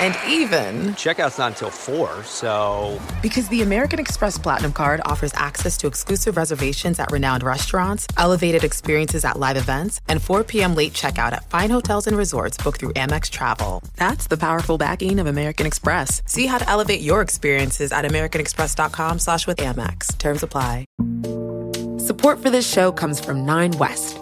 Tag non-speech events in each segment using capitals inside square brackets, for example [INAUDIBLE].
And even, Checkout's not until 4, so. because the American Express Platinum card offers access to exclusive reservations at renowned restaurants, elevated experiences at live events, and 4 p.m. late checkout at fine hotels and resorts booked through Amex Travel. That's the powerful backing of American Express. See how to elevate your experiences at americanexpress.com slash with Amex. Terms apply. Support for this show comes from Nine West.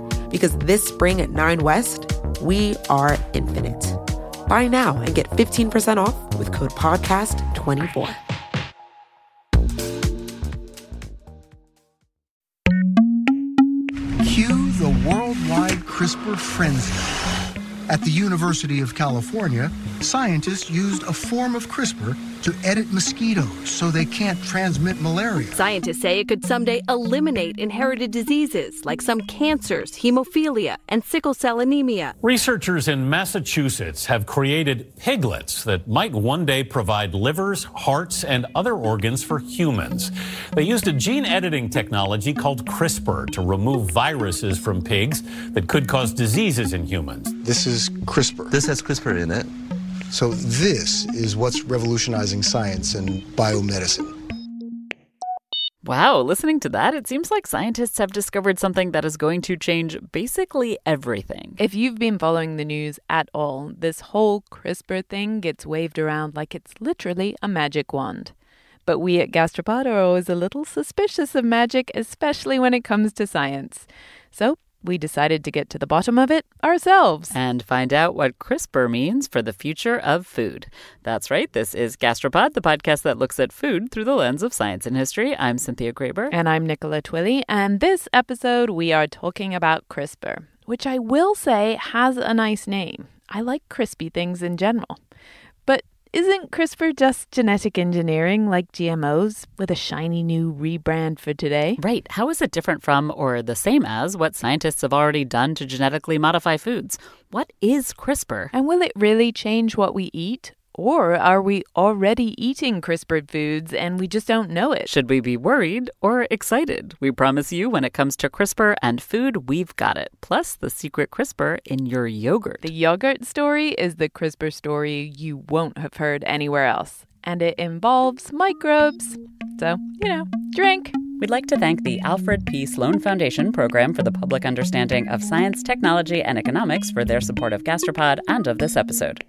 because this spring at Nine West, we are infinite. Buy now and get 15% off with code PODCAST24. Cue the worldwide CRISPR frenzy. At the University of California, scientists used a form of CRISPR to edit mosquitoes so they can't transmit malaria. Scientists say it could someday eliminate inherited diseases like some cancers, hemophilia, and sickle cell anemia. Researchers in Massachusetts have created piglets that might one day provide livers, hearts, and other organs for humans. They used a gene editing technology called CRISPR to remove viruses from pigs that could cause diseases in humans. This is CRISPR. This has CRISPR in it. So, this is what's revolutionizing science and biomedicine. Wow, listening to that, it seems like scientists have discovered something that is going to change basically everything. If you've been following the news at all, this whole CRISPR thing gets waved around like it's literally a magic wand. But we at Gastropod are always a little suspicious of magic, especially when it comes to science. So we decided to get to the bottom of it ourselves. And find out what CRISPR means for the future of food. That's right, this is Gastropod, the podcast that looks at food through the lens of science and history. I'm Cynthia Graber. And I'm Nicola Twilley, and this episode we are talking about CRISPR, which I will say has a nice name. I like crispy things in general. Isn't CRISPR just genetic engineering like GMOs with a shiny new rebrand for today? Right. How is it different from or the same as what scientists have already done to genetically modify foods? What is CRISPR? And will it really change what we eat? Or are we already eating CRISPR foods and we just don't know it? Should we be worried or excited? We promise you when it comes to CRISPR and food, we've got it. Plus the secret CRISPR in your yogurt. The yogurt story is the CRISPR story you won't have heard anywhere else. And it involves microbes. So, you know, drink. We'd like to thank the Alfred P. Sloan Foundation Program for the Public Understanding of Science, Technology, and Economics for their support of Gastropod and of this episode.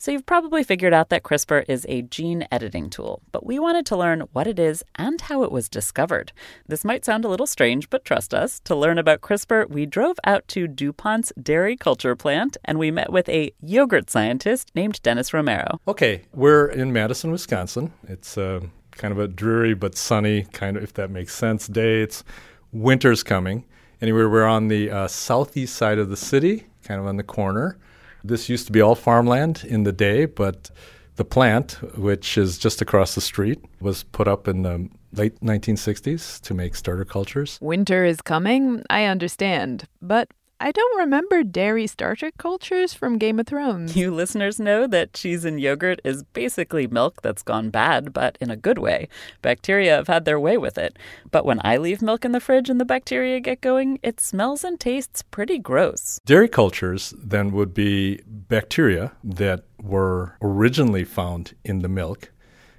So, you've probably figured out that CRISPR is a gene editing tool, but we wanted to learn what it is and how it was discovered. This might sound a little strange, but trust us. To learn about CRISPR, we drove out to DuPont's dairy culture plant and we met with a yogurt scientist named Dennis Romero. Okay, we're in Madison, Wisconsin. It's uh, kind of a dreary but sunny, kind of, if that makes sense, day. It's winter's coming. Anyway, we're on the uh, southeast side of the city, kind of on the corner. This used to be all farmland in the day, but the plant, which is just across the street, was put up in the late 1960s to make starter cultures. Winter is coming, I understand. But I don't remember dairy starter cultures from Game of Thrones. You listeners know that cheese and yogurt is basically milk that's gone bad, but in a good way. Bacteria have had their way with it. But when I leave milk in the fridge and the bacteria get going, it smells and tastes pretty gross. Dairy cultures then would be bacteria that were originally found in the milk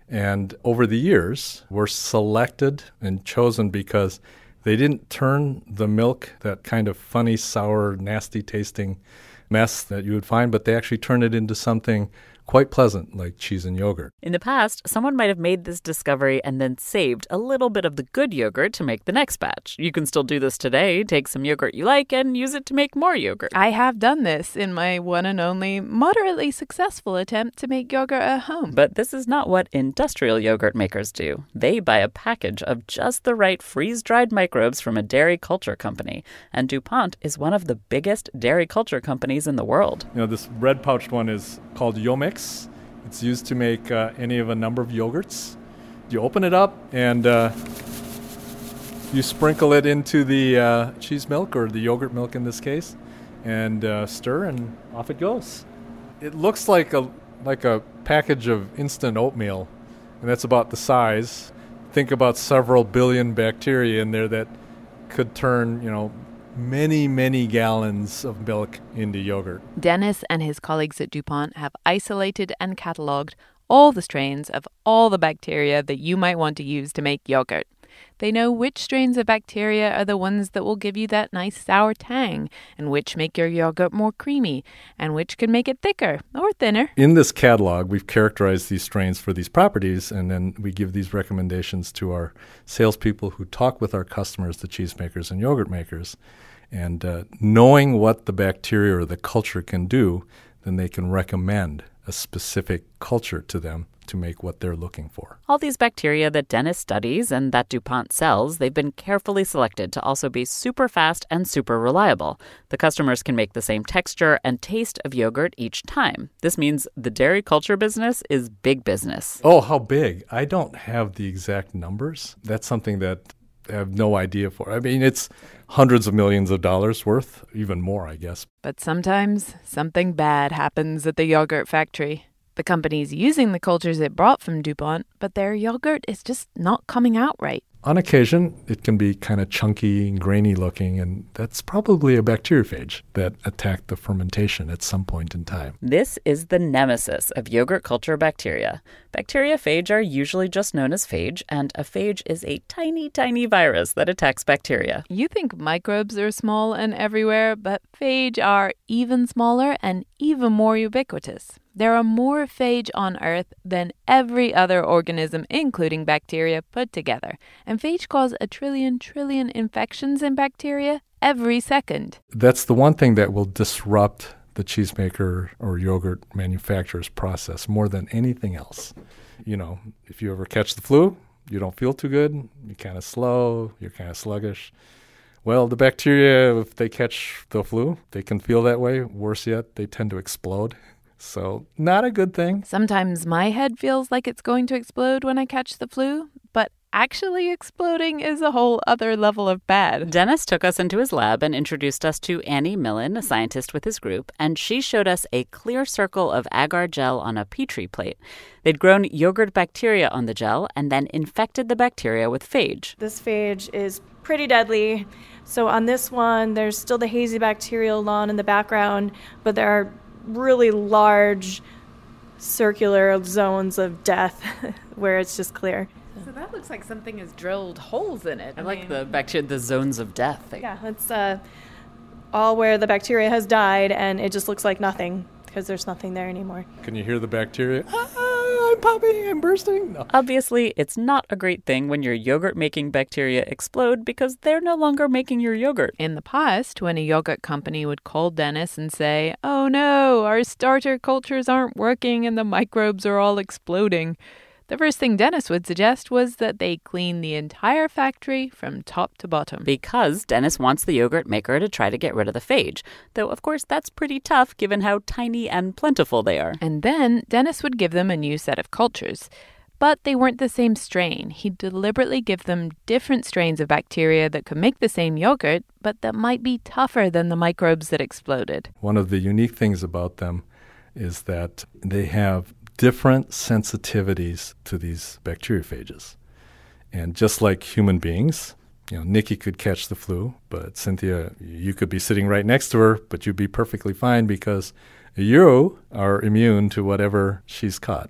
and over the years were selected and chosen because they didn't turn the milk, that kind of funny, sour, nasty tasting mess that you would find, but they actually turned it into something quite pleasant, like cheese and yogurt. In the past, someone might have made this discovery and then saved a little bit of the good yogurt to make the next batch. You can still do this today. Take some yogurt you like and use it to make more yogurt. I have done this in my one and only moderately successful attempt to make yogurt at home. But this is not what industrial yogurt makers do. They buy a package of just the right freeze dried microbes from a dairy culture company. And DuPont is one of the biggest dairy culture companies in the world. You know, this red pouched one is called Yomix. It's used to make uh, any of a number of yogurts. You open it up and uh, you sprinkle it into the uh, cheese milk or the yogurt milk in this case, and uh, stir, and off it goes. It looks like a like a package of instant oatmeal, and that's about the size. Think about several billion bacteria in there that could turn, you know, many, many gallons of milk into yogurt. Dennis and his colleagues at DuPont have isolated and cataloged all the strains of all the bacteria that you might want to use to make yogurt. They know which strains of bacteria are the ones that will give you that nice sour tang, and which make your yogurt more creamy, and which can make it thicker or thinner. In this catalog, we've characterized these strains for these properties, and then we give these recommendations to our salespeople who talk with our customers, the cheesemakers and yogurt makers. And uh, knowing what the bacteria or the culture can do, then they can recommend a specific culture to them to make what they're looking for. All these bacteria that Dennis studies and that DuPont sells, they've been carefully selected to also be super fast and super reliable. The customers can make the same texture and taste of yogurt each time. This means the dairy culture business is big business. Oh, how big? I don't have the exact numbers. That's something that have no idea for. I mean, it's hundreds of millions of dollars worth, even more, I guess. But sometimes something bad happens at the yogurt factory. The company's using the cultures it brought from DuPont, but their yogurt is just not coming out right. On occasion, it can be kind of chunky and grainy looking, and that's probably a bacteriophage that attacked the fermentation at some point in time. This is the nemesis of yogurt culture bacteria. Bacteriophage are usually just known as phage, and a phage is a tiny, tiny virus that attacks bacteria. You think microbes are small and everywhere, but phage are even smaller and even more ubiquitous. There are more phage on Earth than every other organism, including bacteria, put together. And phage cause a trillion trillion infections in bacteria every second. That's the one thing that will disrupt the cheesemaker or yogurt manufacturer's process more than anything else. You know, if you ever catch the flu, you don't feel too good, you're kind of slow, you're kind of sluggish. Well, the bacteria, if they catch the flu, they can feel that way. Worse yet, they tend to explode. [LAUGHS] So, not a good thing. Sometimes my head feels like it's going to explode when I catch the flu, but actually exploding is a whole other level of bad. Dennis took us into his lab and introduced us to Annie Millen, a scientist with his group, and she showed us a clear circle of agar gel on a petri plate. They'd grown yogurt bacteria on the gel and then infected the bacteria with phage. This phage is pretty deadly. So on this one, there's still the hazy bacterial lawn in the background, but there are really large circular zones of death [LAUGHS] where it's just clear. So that looks like something has drilled holes in it. I, I like mean, the bacteria, the zones of death. Yeah, it's uh, all where the bacteria has died, and it just looks like nothing because there's nothing there anymore. Can you hear the bacteria? Ah, I'm popping, I'm bursting. No. Obviously, it's not a great thing when your yogurt making bacteria explode because they're no longer making your yogurt. In the past, when a yogurt company would call Dennis and say, Oh no, our starter cultures aren't working and the microbes are all exploding. The first thing Dennis would suggest was that they clean the entire factory from top to bottom. Because Dennis wants the yogurt maker to try to get rid of the phage. Though, of course, that's pretty tough given how tiny and plentiful they are. And then Dennis would give them a new set of cultures. But they weren't the same strain. He'd deliberately give them different strains of bacteria that could make the same yogurt, but that might be tougher than the microbes that exploded. One of the unique things about them is that they have different sensitivities to these bacteriophages. And just like human beings, you know, Nikki could catch the flu, but Cynthia, you could be sitting right next to her, but you'd be perfectly fine because you are immune to whatever she's caught.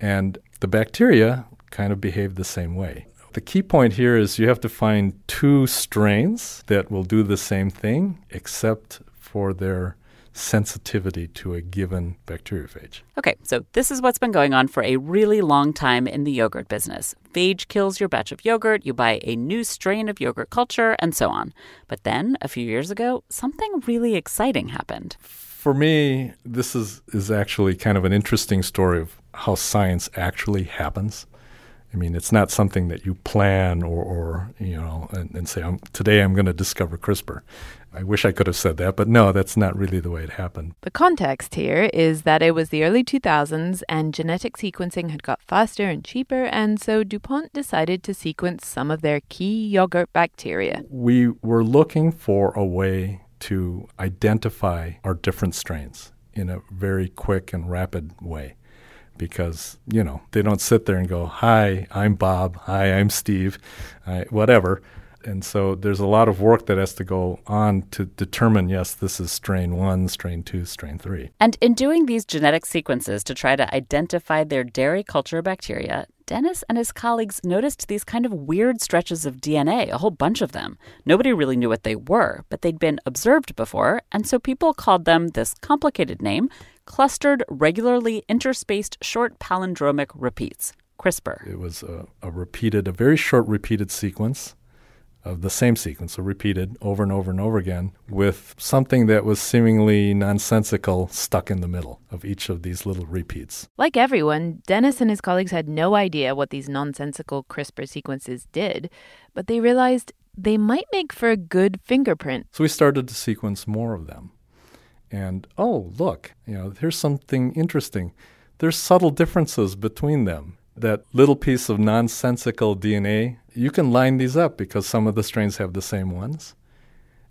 And the bacteria kind of behave the same way. The key point here is you have to find two strains that will do the same thing, except for their sensitivity to a given bacteriophage. Okay, so this is what's been going on for a really long time in the yogurt business. Phage kills your batch of yogurt, you buy a new strain of yogurt culture, and so on. But then, a few years ago, something really exciting happened. For me, this is, is actually kind of an interesting story of how science actually happens. I mean, it's not something that you plan or, or you know, and, and say, today I'm going to discover CRISPR. I wish I could have said that, but no, that's not really the way it happened. The context here is that it was the early 2000s and genetic sequencing had got faster and cheaper, and so DuPont decided to sequence some of their key yogurt bacteria. We were looking for a way to identify our different strains in a very quick and rapid way because you know they don't sit there and go hi i'm bob hi i'm steve whatever and so there's a lot of work that has to go on to determine yes, this is strain one, strain two, strain three. And in doing these genetic sequences to try to identify their dairy culture bacteria, Dennis and his colleagues noticed these kind of weird stretches of DNA, a whole bunch of them. Nobody really knew what they were, but they'd been observed before, and so people called them this complicated name clustered, regularly interspaced short palindromic repeats. CRISPR. It was a, a repeated, a very short repeated sequence of the same sequence, so repeated over and over and over again, with something that was seemingly nonsensical stuck in the middle of each of these little repeats. Like everyone, Dennis and his colleagues had no idea what these nonsensical CRISPR sequences did, but they realized they might make for a good fingerprint. So we started to sequence more of them. And oh, look, you know, here's something interesting. There's subtle differences between them that little piece of nonsensical DNA, you can line these up because some of the strains have the same ones.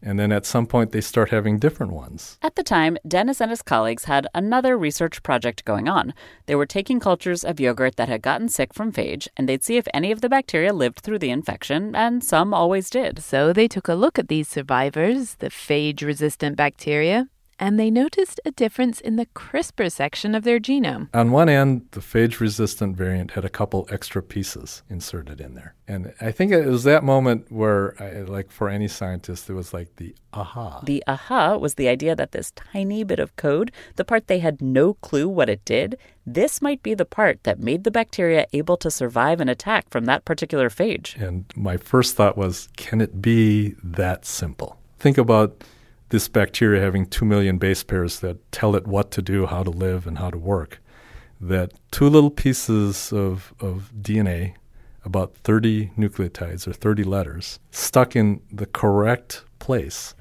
And then at some point, they start having different ones. At the time, Dennis and his colleagues had another research project going on. They were taking cultures of yogurt that had gotten sick from phage, and they'd see if any of the bacteria lived through the infection, and some always did. So they took a look at these survivors, the phage resistant bacteria, and they noticed a difference in the CRISPR section of their genome. On one end, the phage resistant variant had a couple extra pieces inserted in there. And I think it was that moment where, like for any scientist, it was like the aha. The aha was the idea that this tiny bit of code, the part they had no clue what it did, this might be the part that made the bacteria able to survive an attack from that particular phage. And my first thought was, can it be that simple? Think about this bacteria having 2 million base pairs that tell it what to do, how to live, and how to work, that two little pieces of, of DNA, about 30 nucleotides or 30 letters, stuck in the correct place,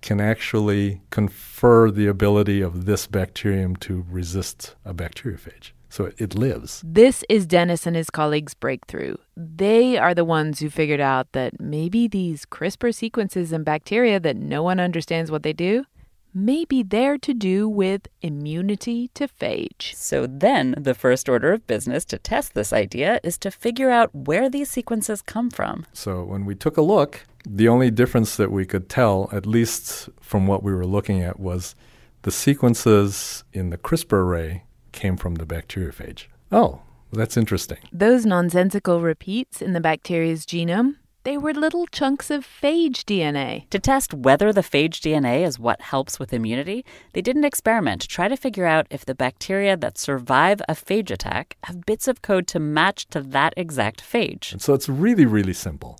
can actually confer the ability of this bacterium to resist a bacteriophage. So it lives. This is Dennis and his colleagues' breakthrough. They are the ones who figured out that maybe these CRISPR sequences in bacteria that no one understands what they do may be there to do with immunity to phage. So then, the first order of business to test this idea is to figure out where these sequences come from. So when we took a look, the only difference that we could tell, at least from what we were looking at, was the sequences in the CRISPR array came from the bacteriophage. Oh, that's interesting. Those nonsensical repeats in the bacteria's genome, they were little chunks of phage DNA. To test whether the phage DNA is what helps with immunity, they did an experiment to try to figure out if the bacteria that survive a phage attack have bits of code to match to that exact phage. And so it's really, really simple.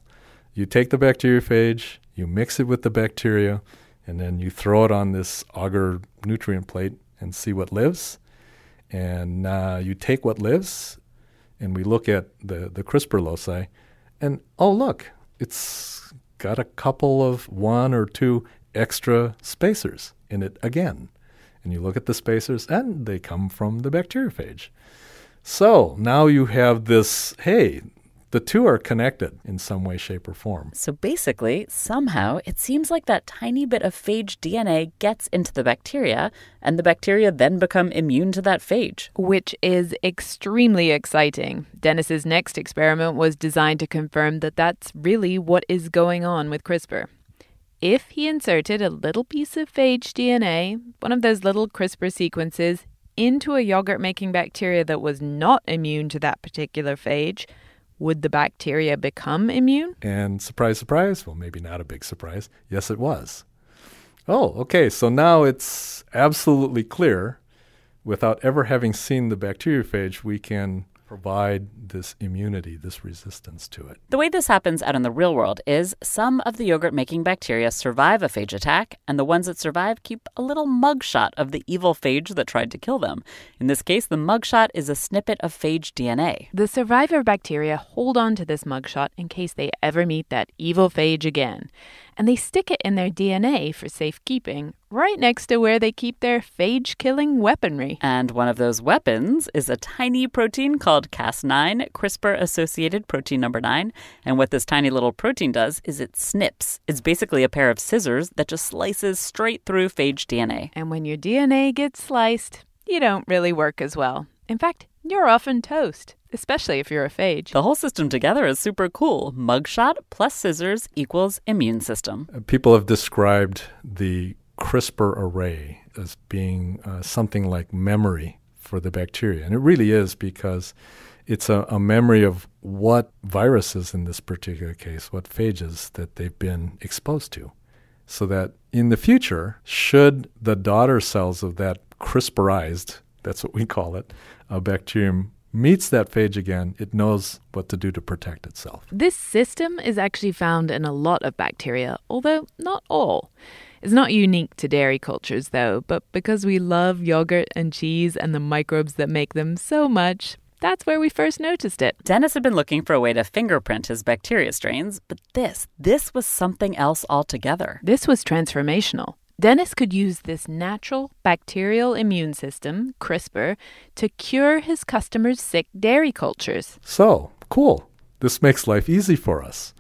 You take the bacteriophage, you mix it with the bacteria, and then you throw it on this agar nutrient plate and see what lives and uh, you take what lives, and we look at the, the CRISPR loci, and oh, look, it's got a couple of one or two extra spacers in it again. And you look at the spacers, and they come from the bacteriophage. So now you have this hey, the two are connected in some way, shape, or form. So basically, somehow, it seems like that tiny bit of phage DNA gets into the bacteria, and the bacteria then become immune to that phage. Which is extremely exciting. Dennis's next experiment was designed to confirm that that's really what is going on with CRISPR. If he inserted a little piece of phage DNA, one of those little CRISPR sequences, into a yogurt making bacteria that was not immune to that particular phage, would the bacteria become immune? And surprise, surprise, well, maybe not a big surprise. Yes, it was. Oh, okay. So now it's absolutely clear. Without ever having seen the bacteriophage, we can provide this immunity, this resistance to it. The way this happens out in the real world is some of the yogurt making bacteria survive a phage attack, and the ones that survive keep a little mugshot of the evil phage that tried to kill them. In this case, the mugshot is a snippet of phage DNA. The survivor bacteria hold on to this mugshot in case they ever meet that evil phage again and they stick it in their DNA for safekeeping, right next to where they keep their phage killing weaponry. And one of those weapons is a tiny protein called Cas9, CRISPR associated protein number 9. And what this tiny little protein does is it snips. It's basically a pair of scissors that just slices straight through phage DNA. And when your DNA gets sliced, you don't really work as well. In fact, you're often toast, especially if you're a phage. The whole system together is super cool. Mugshot plus scissors equals immune system. Uh, people have described the CRISPR array as being uh, something like memory for the bacteria. And it really is because it's a, a, memory of what viruses in this particular case, what phages that they've been exposed to. So that in the future, should the daughter cells of that CRISPRized, that's what we call it, a bacterium meets that phage again, it knows what to do to protect itself. This system is actually found in a lot of bacteria, although not all. It's not unique to dairy cultures, though, but because we love yogurt and cheese and the microbes that make them so much, that's where we first noticed it. Dennis had been looking for a way to fingerprint his bacteria strains, but this, this was something else altogether. This was transformational. Dennis could use this natural bacterial immune system, CRISPR, to cure his customers' sick dairy cultures. So, cool. This makes life easy for us.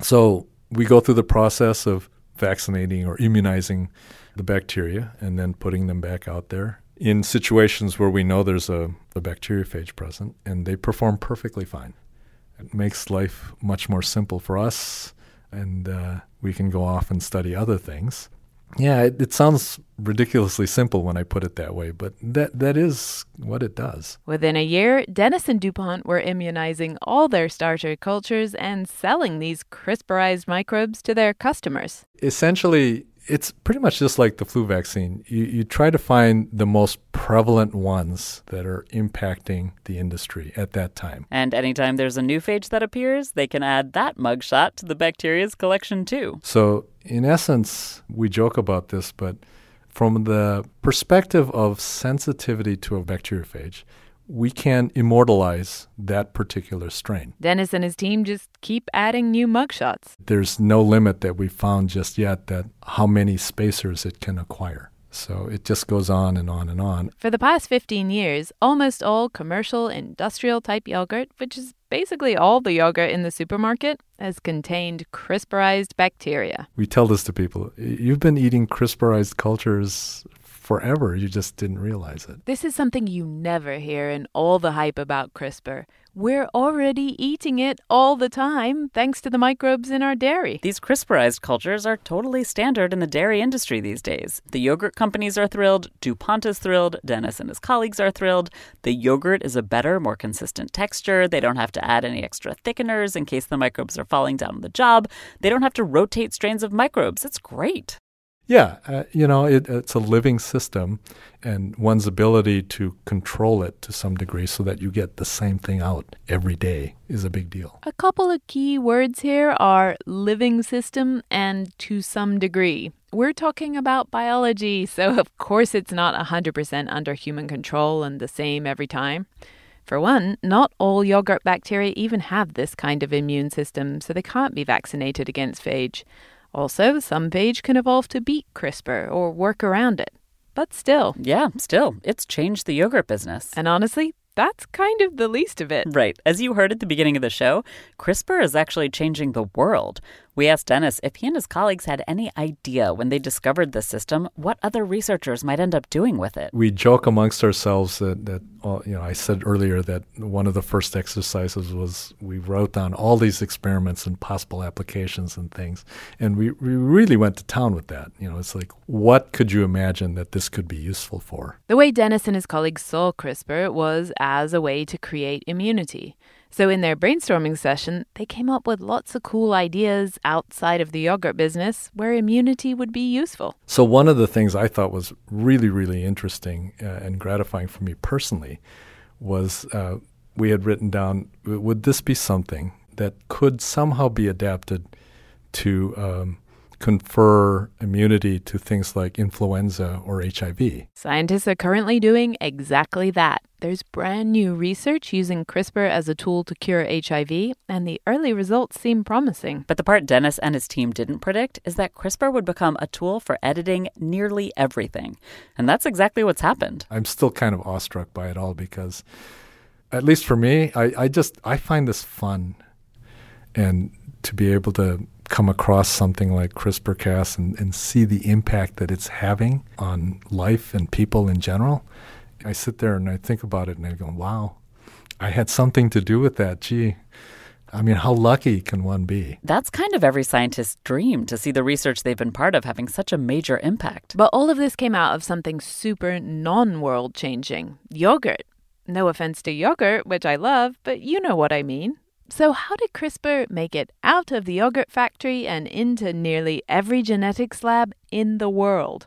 So, we go through the process of vaccinating or immunizing the bacteria and then putting them back out there in situations where we know there's a, a bacteriophage present, and they perform perfectly fine. It makes life much more simple for us, and uh, we can go off and study other things. Yeah, it, it, sounds ridiculously simple when I put it that way, but that that is what it does. Within a year, Dennis and DuPont were immunizing all their starter cultures and selling these CRISPRized microbes to their customers. Essentially, it's pretty much just like the flu vaccine. You, you try to find the most prevalent ones that are impacting the industry at that time. And anytime there's a new phage that appears, they can add that mugshot to the bacteria's collection too. So, in essence, we joke about this, but from the perspective of sensitivity to a bacteriophage, we can immortalize that particular strain. Dennis and his team just keep adding new mugshots. There's no limit that we found just yet that how many spacers it can acquire. So it just goes on and on and on. For the past 15 years, almost all commercial industrial type yogurt, which is basically all the yogurt in the supermarket, has contained CRISPRized bacteria. We tell this to people. You've been eating CRISPRized cultures forever. You just didn't realize it. This is something you never hear in all the hype about CRISPR. We're already eating it all the time thanks to the microbes in our dairy. These CRISPRized cultures are totally standard in the dairy industry these days. The yogurt companies are thrilled, DuPont is thrilled, Dennis and his colleagues are thrilled. The yogurt is a better, more consistent texture. They don't have to add any extra thickeners in case the microbes are falling down on the job. They don't have to rotate strains of microbes. It's great. Yeah, uh, you know, it, it's a living system, and one's ability to control it to some degree so that you get the same thing out every day is a big deal. A couple of key words here are living system and to some degree. We're talking about biology, so of course it's not 100% under human control and the same every time. For one, not all yogurt bacteria even have this kind of immune system, so they can't be vaccinated against phage. Also, some phage can evolve to beat CRISPR or work around it. But still. Yeah, still. It's changed the yogurt business. And honestly, that's kind of the least of it. Right. As you heard at the beginning of the show, CRISPR is actually changing the world. We asked Dennis if he and his colleagues had any idea when they discovered this system what other researchers might end up doing with it. We joke amongst ourselves that, that you know, I said earlier that one of the first exercises was we wrote down all these experiments and possible applications and things. And we, we really went to town with that. You know, it's like, what could you imagine that this could be useful for? The way Dennis and his colleagues saw CRISPR was as a way to create immunity. So, in their brainstorming session, they came up with lots of cool ideas outside of the yogurt business where immunity would be useful. So, one of the things I thought was really, really interesting uh, and gratifying for me personally was uh, we had written down would this be something that could somehow be adapted to um, confer immunity to things like influenza or HIV. Scientists are currently doing exactly that. There's brand new research using CRISPR as a tool to cure HIV, and the early results seem promising. But the part Dennis and his team didn't predict is that CRISPR would become a tool for editing nearly everything. And that's exactly what's happened. I'm still kind of awestruck by it all because, at least for me, I, I just I find this fun. And to be able to come across something like CRISPR Cas and, and see the impact that it's having on life and people in general, I sit there and I think about it and I go, wow, I had something to do with that. Gee, I mean, how lucky can one be? That's kind of every scientist's dream to see the research they've been part of having such a major impact. But all of this came out of something super non world changing yogurt. No offense to yogurt, which I love, but you know what I mean. So, how did CRISPR make it out of the yogurt factory and into nearly every genetics lab in the world?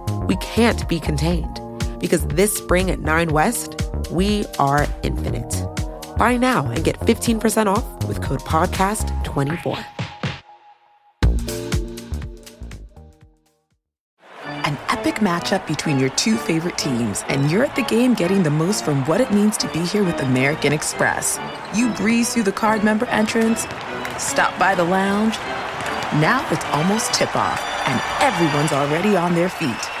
We can't be contained because this spring at 9 West, we are infinite. Buy now and get 15% off with code PODCAST24. An epic matchup between your two favorite teams, and you're at the game getting the most from what it means to be here with American Express. You breeze through the card member entrance, stop by the lounge. Now it's almost tip off, and everyone's already on their feet.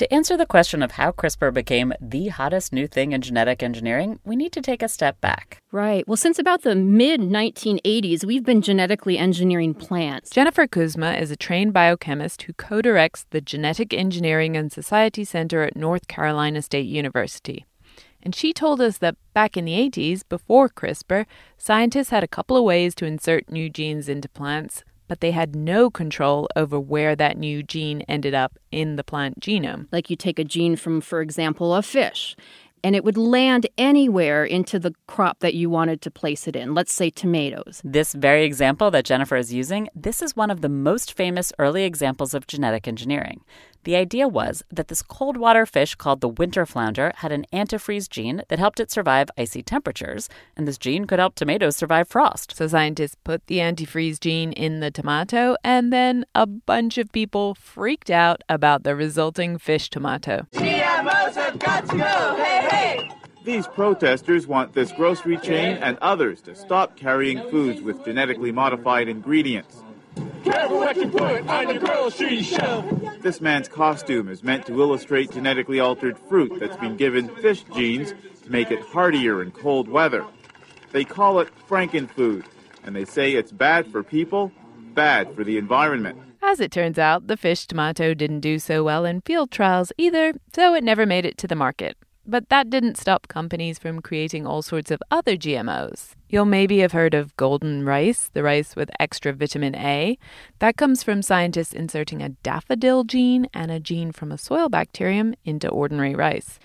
To answer the question of how CRISPR became the hottest new thing in genetic engineering, we need to take a step back. Right. Well, since about the mid 1980s, we've been genetically engineering plants. Jennifer Kuzma is a trained biochemist who co directs the Genetic Engineering and Society Center at North Carolina State University. And she told us that back in the 80s, before CRISPR, scientists had a couple of ways to insert new genes into plants but they had no control over where that new gene ended up in the plant genome. Like you take a gene from, for example, a fish, and it would land anywhere into the crop that you wanted to place it in, let's say tomatoes. This very example that Jennifer is using, this is one of the most famous early examples of genetic engineering. The idea was that this cold water fish called the winter flounder had an antifreeze gene that helped it survive icy temperatures, and this gene could help tomatoes survive frost. So scientists put the antifreeze gene in the tomato, and then a bunch of people freaked out about the resulting fish tomato. GMOs have got to go! Hey, hey! These protesters want this grocery chain and others to stop carrying foods with genetically modified ingredients. Careful what you put on the grocery shelf. This man's costume is meant to illustrate genetically altered fruit that's been given fish genes to make it hardier in cold weather. They call it frankenfood, and they say it's bad for people, bad for the environment. As it turns out, the fish tomato didn't do so well in field trials either, so it never made it to the market. But that didn't stop companies from creating all sorts of other GMOs. You'll maybe have heard of golden rice, the rice with extra vitamin A. That comes from scientists inserting a daffodil gene and a gene from a soil bacterium into ordinary rice.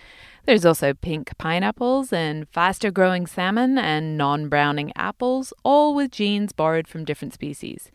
There's also pink pineapples and faster growing salmon and non browning apples, all with genes borrowed from different species.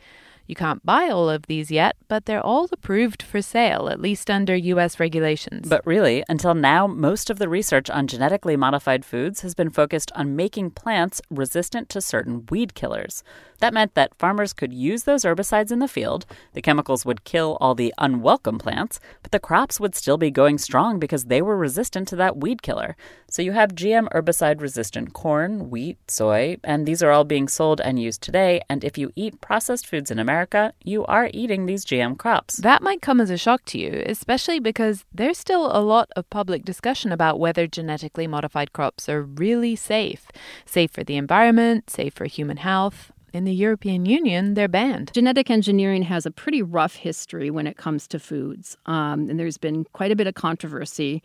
You can't buy all of these yet, but they're all approved for sale, at least under US regulations. But really, until now, most of the research on genetically modified foods has been focused on making plants resistant to certain weed killers. That meant that farmers could use those herbicides in the field. The chemicals would kill all the unwelcome plants, but the crops would still be going strong because they were resistant to that weed killer. So you have GM herbicide resistant corn, wheat, soy, and these are all being sold and used today. And if you eat processed foods in America, you are eating these GM crops. That might come as a shock to you, especially because there's still a lot of public discussion about whether genetically modified crops are really safe. Safe for the environment, safe for human health. In the European Union, they're banned. Genetic engineering has a pretty rough history when it comes to foods. Um, and there's been quite a bit of controversy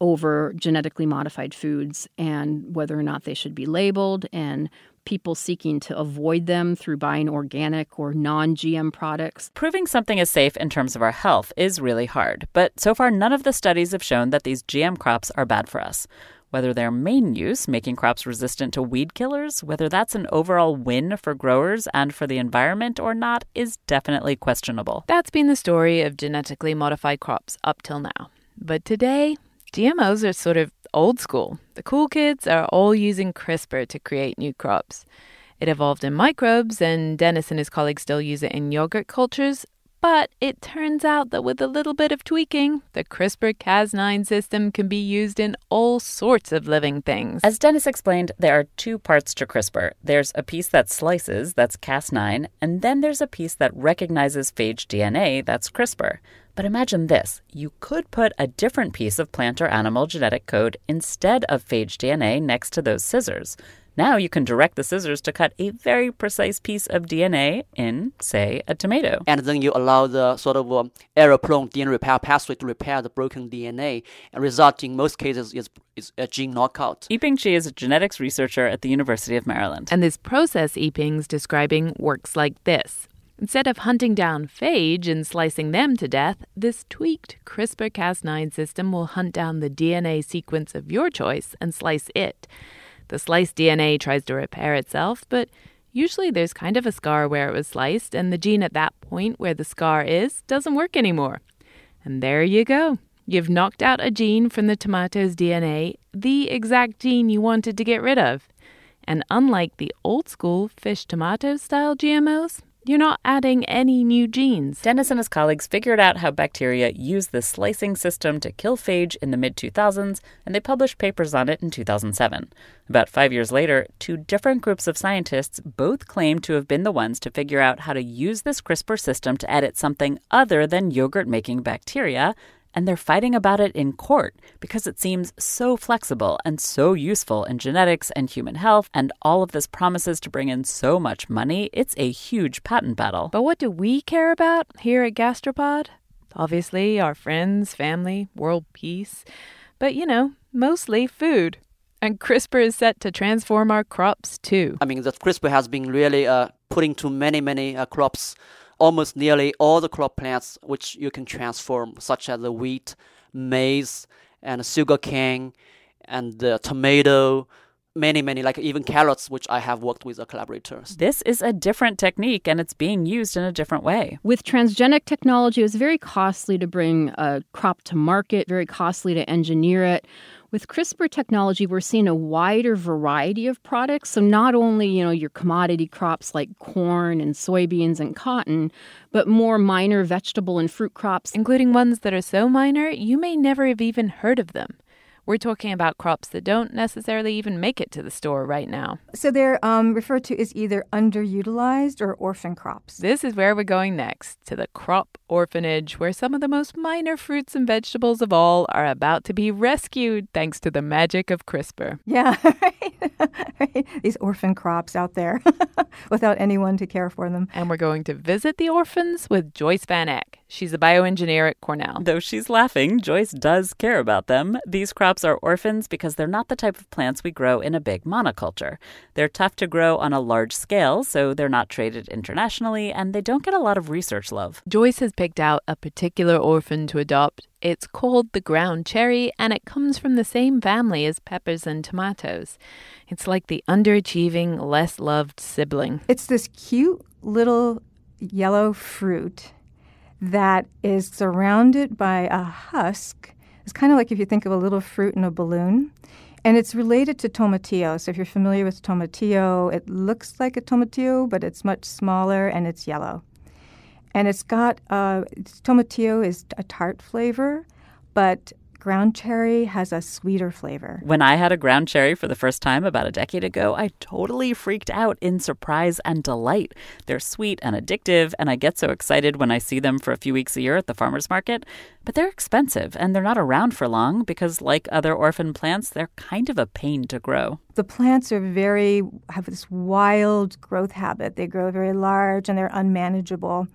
over genetically modified foods and whether or not they should be labeled and people seeking to avoid them through buying organic or non GM products. Proving something is safe in terms of our health is really hard, but so far none of the studies have shown that these GM crops are bad for us. Whether their main use, making crops resistant to weed killers, whether that's an overall win for growers and for the environment or not, is definitely questionable. That's been the story of genetically modified crops up till now. But today, GMOs are sort of old school. The cool kids are all using CRISPR to create new crops. It evolved in microbes, and Dennis and his colleagues still use it in yogurt cultures, but it turns out that with a little bit of tweaking, the CRISPR Cas9 system can be used in all sorts of living things. As Dennis explained, there are two parts to CRISPR. There's a piece that slices, that's Cas9, and then there's a piece that recognizes phage DNA, that's CRISPR. But imagine this you could put a different piece of plant or animal genetic code instead of phage DNA next to those scissors. Now you can direct the scissors to cut a very precise piece of DNA in, say, a tomato. And then you allow the sort of um, error-prone DNA repair pathway to repair the broken DNA, and result in most cases is, is a gene knockout. Yiping Qi is a genetics researcher at the University of Maryland. And this process Yiping's describing works like this. Instead of hunting down phage and slicing them to death, this tweaked CRISPR Cas9 system will hunt down the DNA sequence of your choice and slice it. The sliced DNA tries to repair itself, but usually there's kind of a scar where it was sliced, and the gene at that point where the scar is doesn't work anymore. And there you go. You've knocked out a gene from the tomato's DNA, the exact gene you wanted to get rid of. And unlike the old school fish tomato style GMOs, you're not adding any new genes. Dennis and his colleagues figured out how bacteria use the slicing system to kill phage in the mid 2000s, and they published papers on it in 2007. About five years later, two different groups of scientists both claimed to have been the ones to figure out how to use this CRISPR system to edit something other than yogurt making bacteria and they're fighting about it in court because it seems so flexible and so useful in genetics and human health, and all of this promises to bring in so much money. It's a huge patent battle. But what do we care about here at Gastropod? Obviously, our friends, family, world peace, but you know, mostly food. And CRISPR is set to transform our crops too. I mean, the CRISPR has been really uh, put into many, many uh, crops almost nearly all the crop plants which you can transform, such as the wheat, maize, and sugarcane, and the tomato, many, many, like even carrots, which I have worked with the collaborators. This is a different technique and it's being used in a different way. With transgenic technology, it was very costly to bring a crop to market, very costly to engineer it. With CRISPR technology, we're seeing a wider variety of products. So not only, you know, your commodity crops like corn and soybeans and cotton, but more minor vegetable and fruit crops, including ones that are so minor you may never have even heard of them. We're talking about crops that don't necessarily even make it to the store right now. So they're um, referred to as either underutilized or orphan crops. This is where we're going next to the crop orphanage, where some of the most minor fruits and vegetables of all are about to be rescued thanks to the magic of CRISPR. Yeah, [LAUGHS] right? these orphan crops out there [LAUGHS] without anyone to care for them. And we're going to visit the orphans with Joyce Van Eck. She's a bioengineer at Cornell. Though she's laughing, Joyce does care about them. These crops are orphans because they're not the type of plants we grow in a big monoculture. They're tough to grow on a large scale, so they're not traded internationally, and they don't get a lot of research love. Joyce has picked out a particular orphan to adopt. It's called the ground cherry, and it comes from the same family as peppers and tomatoes. It's like the underachieving, less loved sibling. It's this cute little yellow fruit that is surrounded by a husk. It's kind of like if you think of a little fruit in a balloon. And it's related to tomatillo. So if you're familiar with tomatillo, it looks like a tomatillo, but it's much smaller and it's yellow. And it's got uh, tomatillo is a tart flavor, but ground cherry has a sweeter flavor. When I had a ground cherry for the first time about a decade ago, I totally freaked out in surprise and delight. They're sweet and addictive, and I get so excited when I see them for a few weeks a year at the farmer's market. But they're expensive, and they're not around for long because, like other orphan plants, they're kind of a pain to grow. The plants are very, have this wild growth habit. They grow very large and they're unmanageable.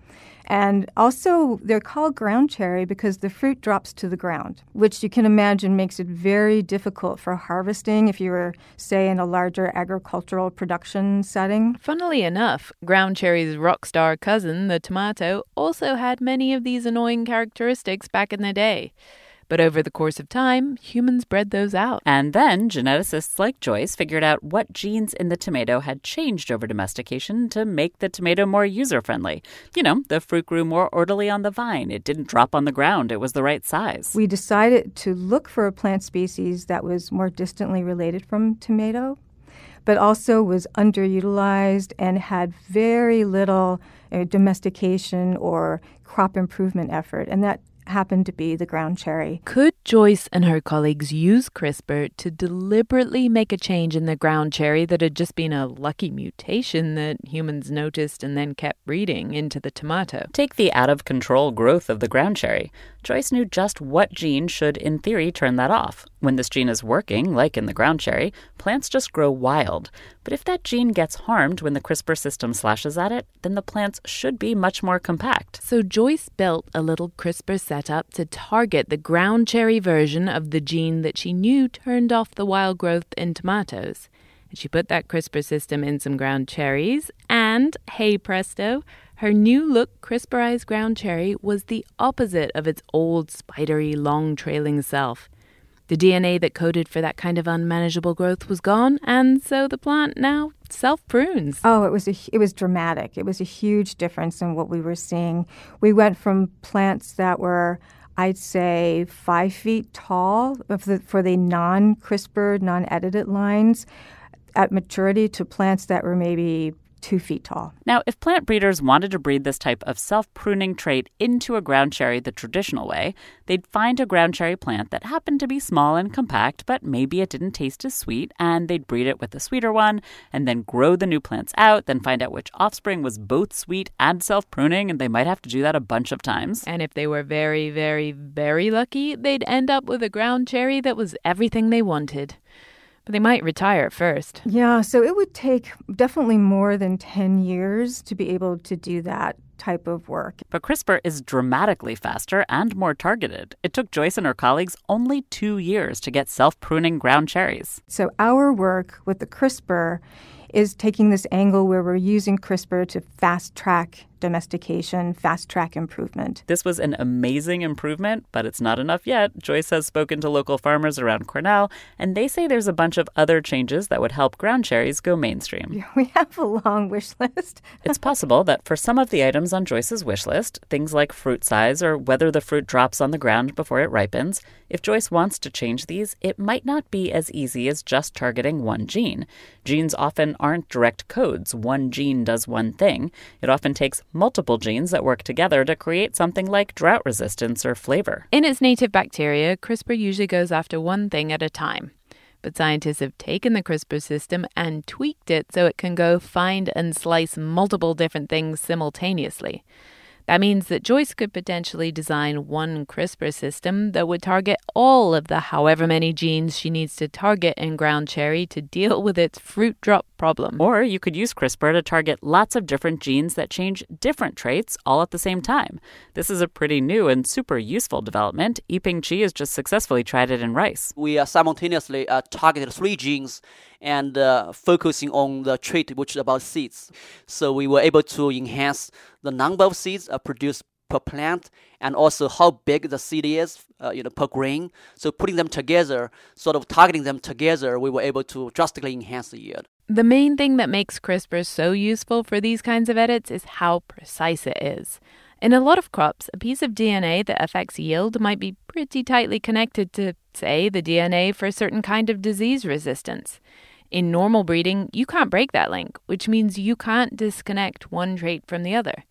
And also, they're called ground cherry because the fruit drops to the ground, which you can imagine makes it very difficult for harvesting if you were, say, in a larger agricultural production setting. Funnily enough, ground cherry's rock star cousin, the tomato, also had many of these annoying characteristics back in the day. But over the course of time, humans bred those out. And then geneticists like Joyce figured out what genes in the tomato had changed over domestication to make the tomato more user friendly. You know, the fruit grew more orderly on the vine, it didn't drop on the ground, it was the right size. We decided to look for a plant species that was more distantly related from tomato, but also was underutilized and had very little uh, domestication or crop improvement effort. And that happened to be the ground cherry. Could Joyce and her colleagues use CRISPR to deliberately make a change in the ground cherry that had just been a lucky mutation that humans noticed and then kept breeding into the tomato? Take the out of control growth of the ground cherry. Joyce knew just what gene should, in theory, turn that off. When this gene is working, like in the ground cherry, plants just grow wild. But if that gene gets harmed when the CRISPR system slashes at it, then the plants should be much more compact. So Joyce built a little CRISPR setup to target the ground cherry version of the gene that she knew turned off the wild growth in tomatoes. And she put that CRISPR system in some ground cherries, and hey presto, her new look CRISPRized ground cherry was the opposite of its old, spidery, long trailing self. The DNA that coded for that kind of unmanageable growth was gone, and so the plant now self prunes. Oh, it was a, it was dramatic. It was a huge difference in what we were seeing. We went from plants that were I'd say five feet tall for the non CRISPR, non edited lines at maturity to plants that were maybe two feet tall. Now, if plant breeders wanted to breed this type of self pruning trait into a ground cherry the traditional way, they'd find a ground cherry plant that happened to be small and compact, but maybe it didn't taste as sweet, and they'd breed it with a sweeter one, and then grow the new plants out, then find out which offspring was both sweet and self pruning, and they might have to do that a bunch of times. And if they were very, very, very lucky, they'd end up with a ground cherry that was everything they wanted. But they might retire first. Yeah, so it would take definitely more than 10 years to be able to do that type of work. But CRISPR is dramatically faster and more targeted. It took Joyce and her colleagues only two years to get self pruning ground cherries. So, our work with the CRISPR is taking this angle where we're using CRISPR to fast track domestication, fast track improvement. This was an amazing improvement, but it's not enough yet. Joyce has spoken to local farmers around Cornell, and they say there's a bunch of other changes that would help ground cherries go mainstream. [LAUGHS] We have a long wish list. [LAUGHS] it's possible that for some of the items on Joyce's wish list, things like fruit size or whether the fruit drops on the ground before it ripens, if Joyce wants to change these, it might not be as easy as just targeting one gene. Genes often aren't direct codes. One gene does one thing. It often takes multiple genes that work together to create something like drought resistance or flavor. In its native bacteria, CRISPR usually goes after one thing at a time. But scientists have taken the CRISPR system and tweaked it so it can go find and slice multiple different things simultaneously. That means that Joyce could potentially design one CRISPR system that would target all of the however many genes she needs to target in ground cherry to deal with its fruit drop problem. Or you could use CRISPR to target lots of different genes that change different traits all at the same time. This is a pretty new and super useful development. Yiping Qi has just successfully tried it in rice. We uh, simultaneously uh, targeted three genes and uh, focusing on the trait which is about seeds. So we were able to enhance the number of seeds uh, produced per plant and also how big the seed is, uh, you know, per grain. So putting them together, sort of targeting them together, we were able to drastically enhance the yield. The main thing that makes CRISPR so useful for these kinds of edits is how precise it is. In a lot of crops, a piece of DNA that affects yield might be pretty tightly connected to, say, the DNA for a certain kind of disease resistance. In normal breeding, you can't break that link, which means you can't disconnect one trait from the other.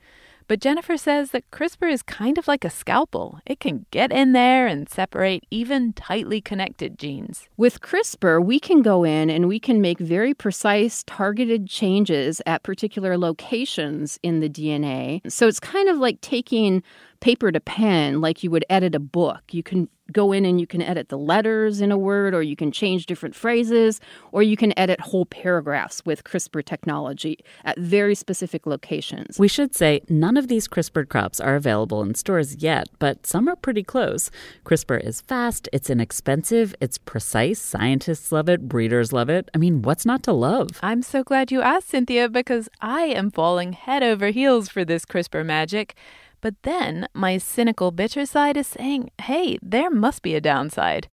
But Jennifer says that CRISPR is kind of like a scalpel. It can get in there and separate even tightly connected genes. With CRISPR, we can go in and we can make very precise, targeted changes at particular locations in the DNA. So it's kind of like taking paper to pen, like you would edit a book. You can go in and you can edit the letters in a word, or you can change different phrases, or you can edit whole paragraphs with CRISPR technology at very specific locations. We should say none of these CRISPR crops are available in stores yet, but some are pretty close. CRISPR is fast, it's inexpensive, it's precise. Scientists love it, breeders love it. I mean, what's not to love? I'm so glad you asked, Cynthia, because I am falling head over heels for this CRISPR magic. But then my cynical, bitter side is saying, hey, there must be a downside.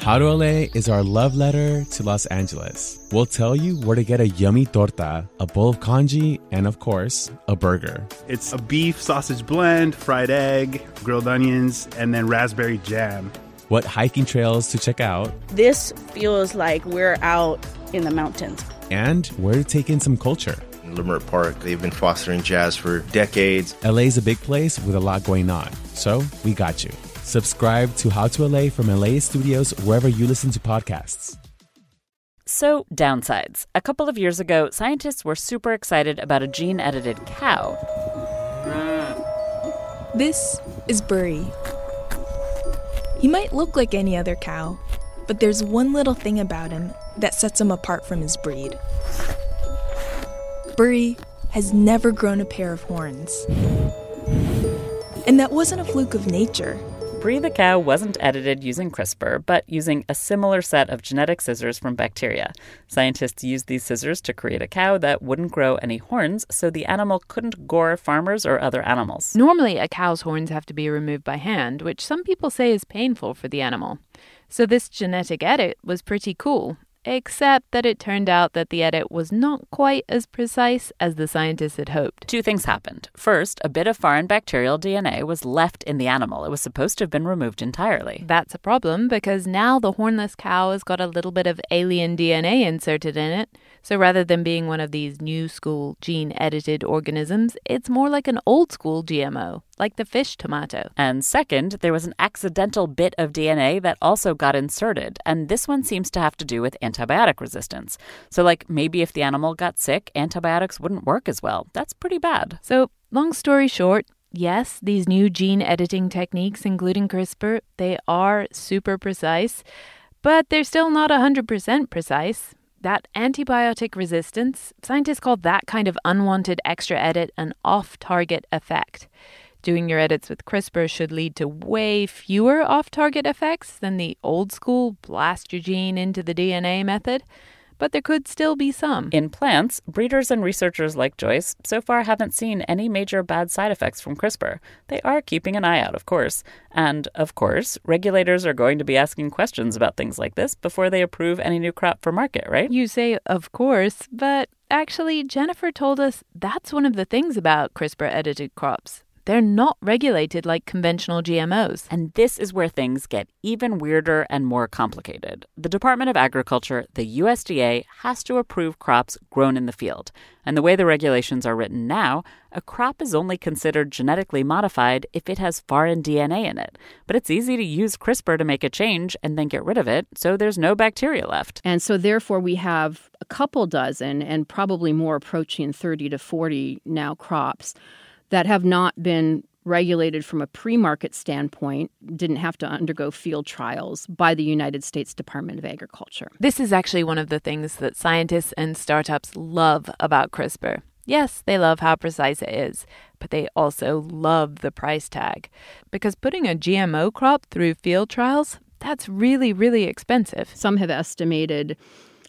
How to LA is our love letter to Los Angeles. We'll tell you where to get a yummy torta, a bowl of congee, and of course, a burger. It's a beef sausage blend, fried egg, grilled onions, and then raspberry jam. What hiking trails to check out. This feels like we're out in the mountains. And where to take in some culture. Leimert Park. They've been fostering jazz for decades. LA's a big place with a lot going on, so we got you. Subscribe to How to LA from LA Studios wherever you listen to podcasts. So, downsides. A couple of years ago, scientists were super excited about a gene edited cow. This is Buri. He might look like any other cow, but there's one little thing about him that sets him apart from his breed. Buri has never grown a pair of horns. And that wasn't a fluke of nature. Brie the cow wasn't edited using CRISPR, but using a similar set of genetic scissors from bacteria. Scientists used these scissors to create a cow that wouldn't grow any horns, so the animal couldn't gore farmers or other animals. Normally, a cow's horns have to be removed by hand, which some people say is painful for the animal. So, this genetic edit was pretty cool, except that it turned out that the edit was not quite as precise as the scientists had hoped. Two things happened. First, a bit of foreign bacterial DNA was left in the animal. It was supposed to have been removed entirely. That's a problem because now the hornless cow has got a little bit of alien DNA inserted in it. So rather than being one of these new school gene edited organisms, it's more like an old school GMO, like the fish tomato. And second, there was an accidental bit of DNA that also got inserted, and this one seems to have to do with antibiotic resistance. So, like maybe if the animal got sick, antibiotics wouldn't work as well. That's pretty bad. So, long story short, yes, these new gene editing techniques, including CRISPR, they are super precise, but they're still not 100% precise. That antibiotic resistance, scientists call that kind of unwanted extra edit an off target effect. Doing your edits with CRISPR should lead to way fewer off target effects than the old school blast your gene into the DNA method but there could still be some. In plants, breeders and researchers like Joyce so far haven't seen any major bad side effects from CRISPR. They are keeping an eye out, of course. And, of course, regulators are going to be asking questions about things like this before they approve any new crop for market, right? You say, of course, but actually, Jennifer told us that's one of the things about CRISPR edited crops. They're not regulated like conventional GMOs. And this is where things get even weirder and more complicated. The Department of Agriculture, the USDA, has to approve crops grown in the field. And the way the regulations are written now, a crop is only considered genetically modified if it has foreign DNA in it. But it's easy to use CRISPR to make a change and then get rid of it, so there's no bacteria left. And so, therefore, we have a couple dozen and probably more approaching 30 to 40 now crops that have not been regulated from a pre market standpoint, didn't have to undergo field trials by the United States Department of Agriculture. This is actually one of the things that scientists and startups love about CRISPR. Yes, they love how precise it is, but they also love the price tag. Because putting a GMO crop through field trials, that's really, really expensive. Some have estimated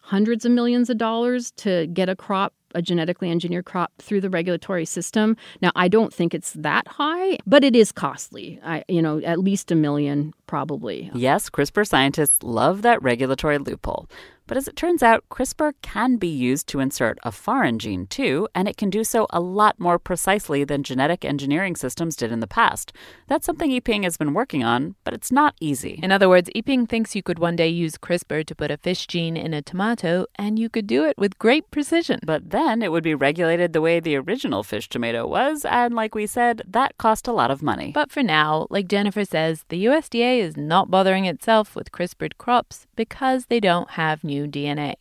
hundreds of millions of dollars to get a crop a genetically engineered crop through the regulatory system. Now, I don't think it's that high, but it is costly. I, you know, at least a million probably. Yes, CRISPR scientists love that regulatory loophole. But as it turns out, CRISPR can be used to insert a foreign gene too, and it can do so a lot more precisely than genetic engineering systems did in the past. That's something Yiping has been working on, but it's not easy. In other words, Yiping thinks you could one day use CRISPR to put a fish gene in a tomato, and you could do it with great precision. But then it would be regulated the way the original fish tomato was, and like we said, that cost a lot of money. But for now, like Jennifer says, the USDA is not bothering itself with CRISPRed crops because they don't have new DNA.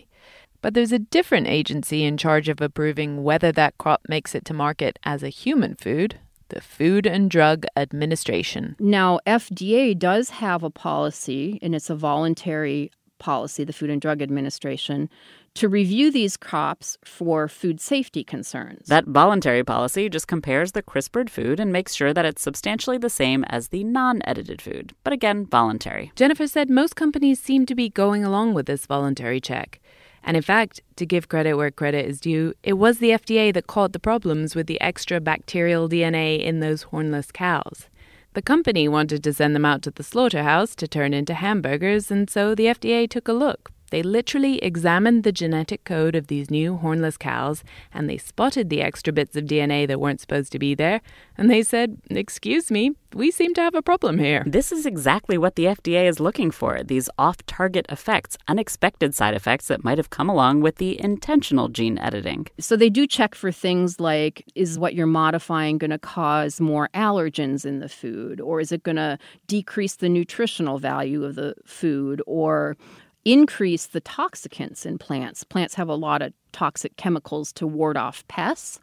But there's a different agency in charge of approving whether that crop makes it to market as a human food the Food and Drug Administration. Now, FDA does have a policy, and it's a voluntary policy, the Food and Drug Administration, to review these crops for food safety concerns. That voluntary policy just compares the CRISPRed food and makes sure that it's substantially the same as the non edited food, but again, voluntary. Jennifer said most companies seem to be going along with this voluntary check. And in fact, to give credit where credit is due, it was the FDA that caught the problems with the extra bacterial DNA in those hornless cows. The company wanted to send them out to the slaughterhouse to turn into hamburgers, and so the FDA took a look. They literally examined the genetic code of these new hornless cows and they spotted the extra bits of DNA that weren't supposed to be there. And they said, Excuse me, we seem to have a problem here. This is exactly what the FDA is looking for these off target effects, unexpected side effects that might have come along with the intentional gene editing. So they do check for things like is what you're modifying going to cause more allergens in the food, or is it going to decrease the nutritional value of the food, or increase the toxicants in plants. Plants have a lot of toxic chemicals to ward off pests.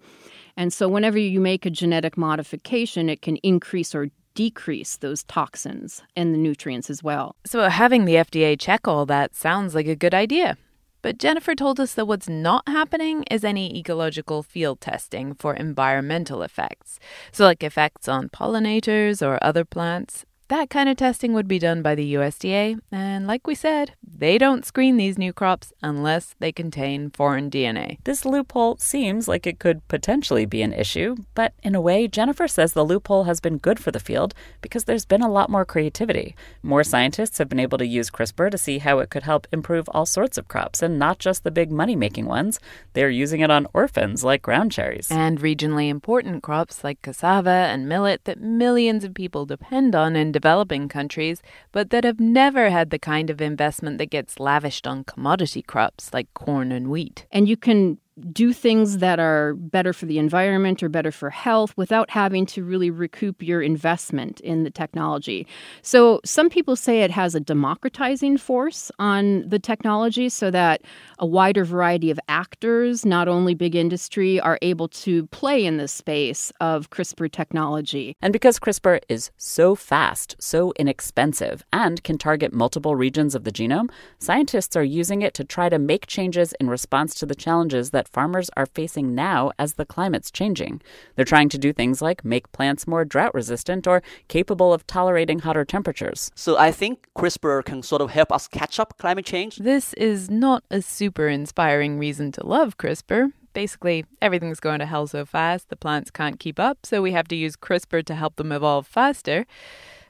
And so, whenever you make a genetic modification, it can increase or decrease those toxins and the nutrients as well. So, having the FDA check all that sounds like a good idea. But Jennifer told us that what's not happening is any ecological field testing for environmental effects. So, like effects on pollinators or other plants. That kind of testing would be done by the USDA, and like we said, they don't screen these new crops unless they contain foreign DNA. This loophole seems like it could potentially be an issue, but in a way, Jennifer says the loophole has been good for the field because there's been a lot more creativity. More scientists have been able to use CRISPR to see how it could help improve all sorts of crops, and not just the big money making ones. They're using it on orphans like ground cherries. And regionally important crops like cassava and millet that millions of people depend on and developing countries, but that have never had the kind of investment that gets lavished on commodity crops like corn and wheat. And you can do things that are better for the environment or better for health without having to really recoup your investment in the technology. So, some people say it has a democratizing force on the technology so that a wider variety of actors, not only big industry, are able to play in this space of CRISPR technology. And because CRISPR is so fast, so inexpensive, and can target multiple regions of the genome, scientists are using it to try to make changes in response to the challenges that that farmers are facing now as the climate's changing. They're trying to do things like make plants more drought resistant or capable of tolerating hotter temperatures. So I think CRISPR can sort of help us catch up climate change. This is not a super inspiring reason to love CRISPR. Basically, everything's going to hell so fast, the plants can't keep up, so we have to use CRISPR to help them evolve faster.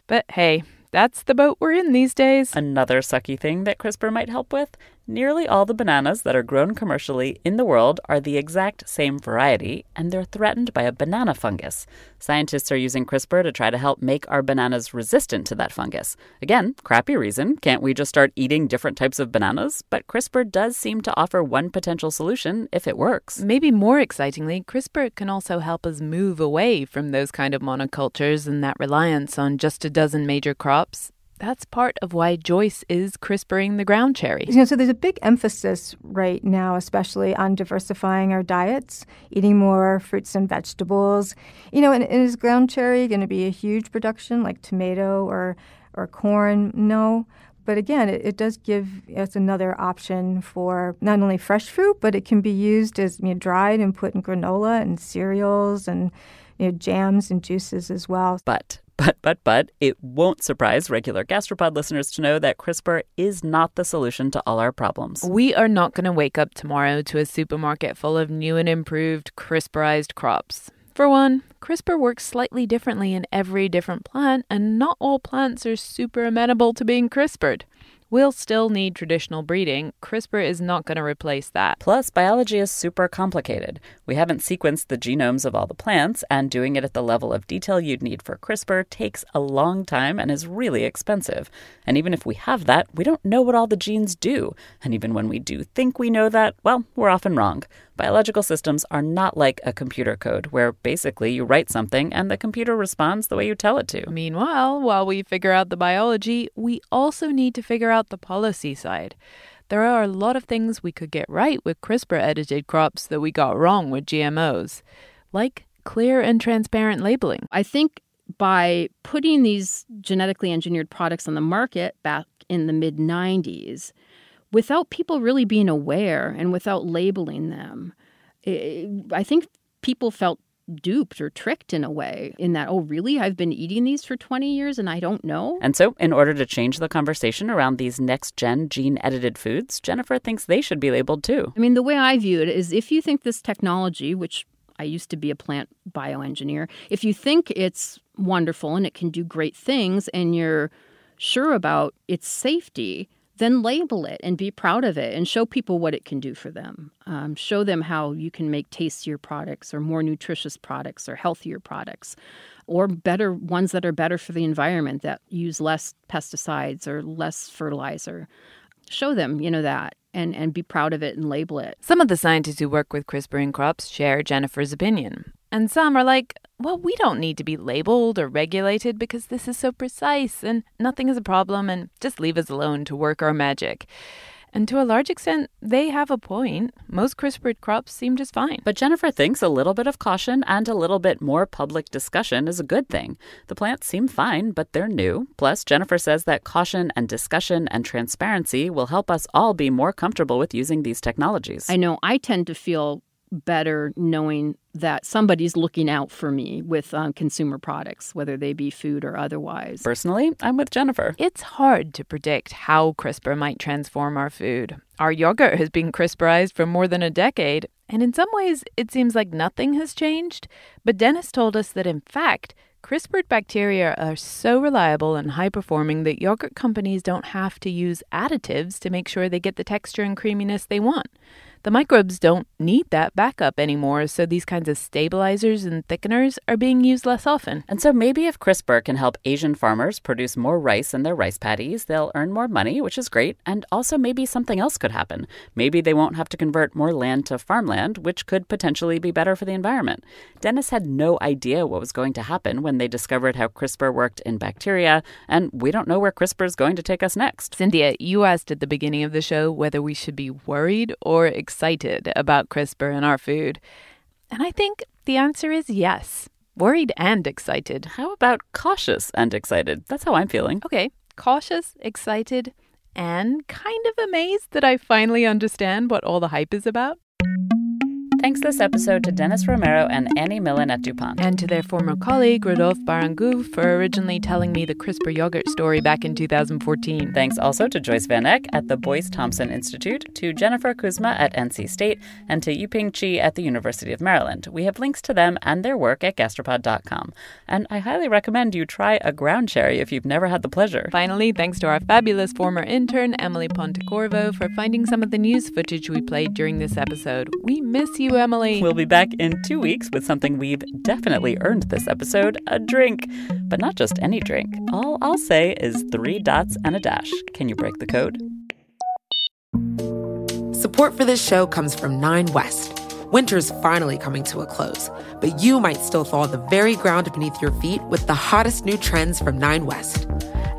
But hey, that's the boat we're in these days. Another sucky thing that CRISPR might help with Nearly all the bananas that are grown commercially in the world are the exact same variety, and they're threatened by a banana fungus. Scientists are using CRISPR to try to help make our bananas resistant to that fungus. Again, crappy reason. Can't we just start eating different types of bananas? But CRISPR does seem to offer one potential solution if it works. Maybe more excitingly, CRISPR can also help us move away from those kind of monocultures and that reliance on just a dozen major crops that's part of why Joyce is CRISPRing the ground cherry. You know, so there's a big emphasis right now, especially on diversifying our diets, eating more fruits and vegetables. You know, and, and is ground cherry going to be a huge production like tomato or or corn? No. But again, it, it, does give us another option for not only fresh fruit, but it can be used as you know, dried and put in granola and cereals and you know, jams and juices as well. But but, but, but, it won't surprise regular gastropod listeners to know that CRISPR is not the solution to all our problems. We are not going to wake up tomorrow to a supermarket full of new and improved CRISPRized crops. For one, CRISPR works slightly differently in every different plant, and not all plants are super amenable to being CRISPRed. We'll still need traditional breeding. CRISPR is not going to replace that. Plus, biology is super complicated. We haven't sequenced the genomes of all the plants, and doing it at the level of detail you'd need for CRISPR takes a long time and is really expensive. And even if we have that, we don't know what all the genes do. And even when we do think we know that, well, we're often wrong. Biological systems are not like a computer code, where basically you write something and the computer responds the way you tell it to. Meanwhile, while we figure out the biology, we also need to figure out the policy side. There are a lot of things we could get right with CRISPR edited crops that we got wrong with GMOs, like clear and transparent labeling. I think by putting these genetically engineered products on the market back in the mid 90s, without people really being aware and without labeling them, I think people felt duped or tricked in a way in that oh really? I've been eating these for 20 years and i don't know? And so in order to change the conversation around these next gen gene edited foods jennifer thinks they should be labeled too. I mean the way i view it is if you think this technology which i used to be a plant bioengineer if you think it's wonderful and it can do great things and you're sure about its safety then label it and be proud of it and show people what it can do for them. Um, show them how you can make tastier products or more nutritious products or healthier products or better ones that are better for the environment that use less pesticides or less fertilizer. Show them, you know, that and, and be proud of it and label it. Some of the scientists who work with CRISPR in crops share Jennifer's opinion. And some are like, well, we don't need to be labeled or regulated because this is so precise and nothing is a problem and just leave us alone to work our magic. And to a large extent, they have a point. Most CRISPR crops seem just fine. But Jennifer thinks a little bit of caution and a little bit more public discussion is a good thing. The plants seem fine, but they're new. Plus, Jennifer says that caution and discussion and transparency will help us all be more comfortable with using these technologies. I know I tend to feel better knowing that somebody's looking out for me with um, consumer products, whether they be food or otherwise. Personally, I'm with Jennifer. It's hard to predict how CRISPR might transform our food. Our yogurt has been CRISPRized for more than a decade, and in some ways, it seems like nothing has changed. But Dennis told us that, in fact, CRISPRed bacteria are so reliable and high performing that yogurt companies don't have to use additives to make sure they get the texture and creaminess they want. The microbes don't need that backup anymore, so these kinds of stabilizers and thickeners are being used less often. And so maybe if CRISPR can help Asian farmers produce more rice in their rice paddies, they'll earn more money, which is great. And also maybe something else could happen. Maybe they won't have to convert more land to farmland, which could potentially be better for the environment. Dennis had no idea what was going to happen when they discovered how CRISPR worked in bacteria, and we don't know where CRISPR is going to take us next. Cynthia, you asked at the beginning of the show whether we should be worried or excited excited about CRISPR in our food? And I think the answer is yes. Worried and excited. How about cautious and excited? That's how I'm feeling. Okay, cautious, excited, and kind of amazed that I finally understand what all the hype is about. Thanks this episode to Dennis Romero and Annie Millen at DuPont. And to their former colleague, Rodolphe Barrangou, for originally telling me the CRISPR yogurt story back in 2014. Thanks also to Joyce Van Eck at the Boyce Thompson Institute, to Jennifer Kuzma at NC State, and to Yiping Qi at the University of Maryland. We have links to them and their work at gastropod.com. And I highly recommend you try a ground cherry if you've never had the pleasure. Finally, thanks to our fabulous former intern, Emily Pontecorvo, for finding some of the news footage we played during this episode. We miss you Emily. We'll be back in two weeks with something we've definitely earned this episode a drink. But not just any drink. All I'll say is three dots and a dash. Can you break the code? Support for this show comes from Nine West. Winter's finally coming to a close, but you might still thaw the very ground beneath your feet with the hottest new trends from Nine West.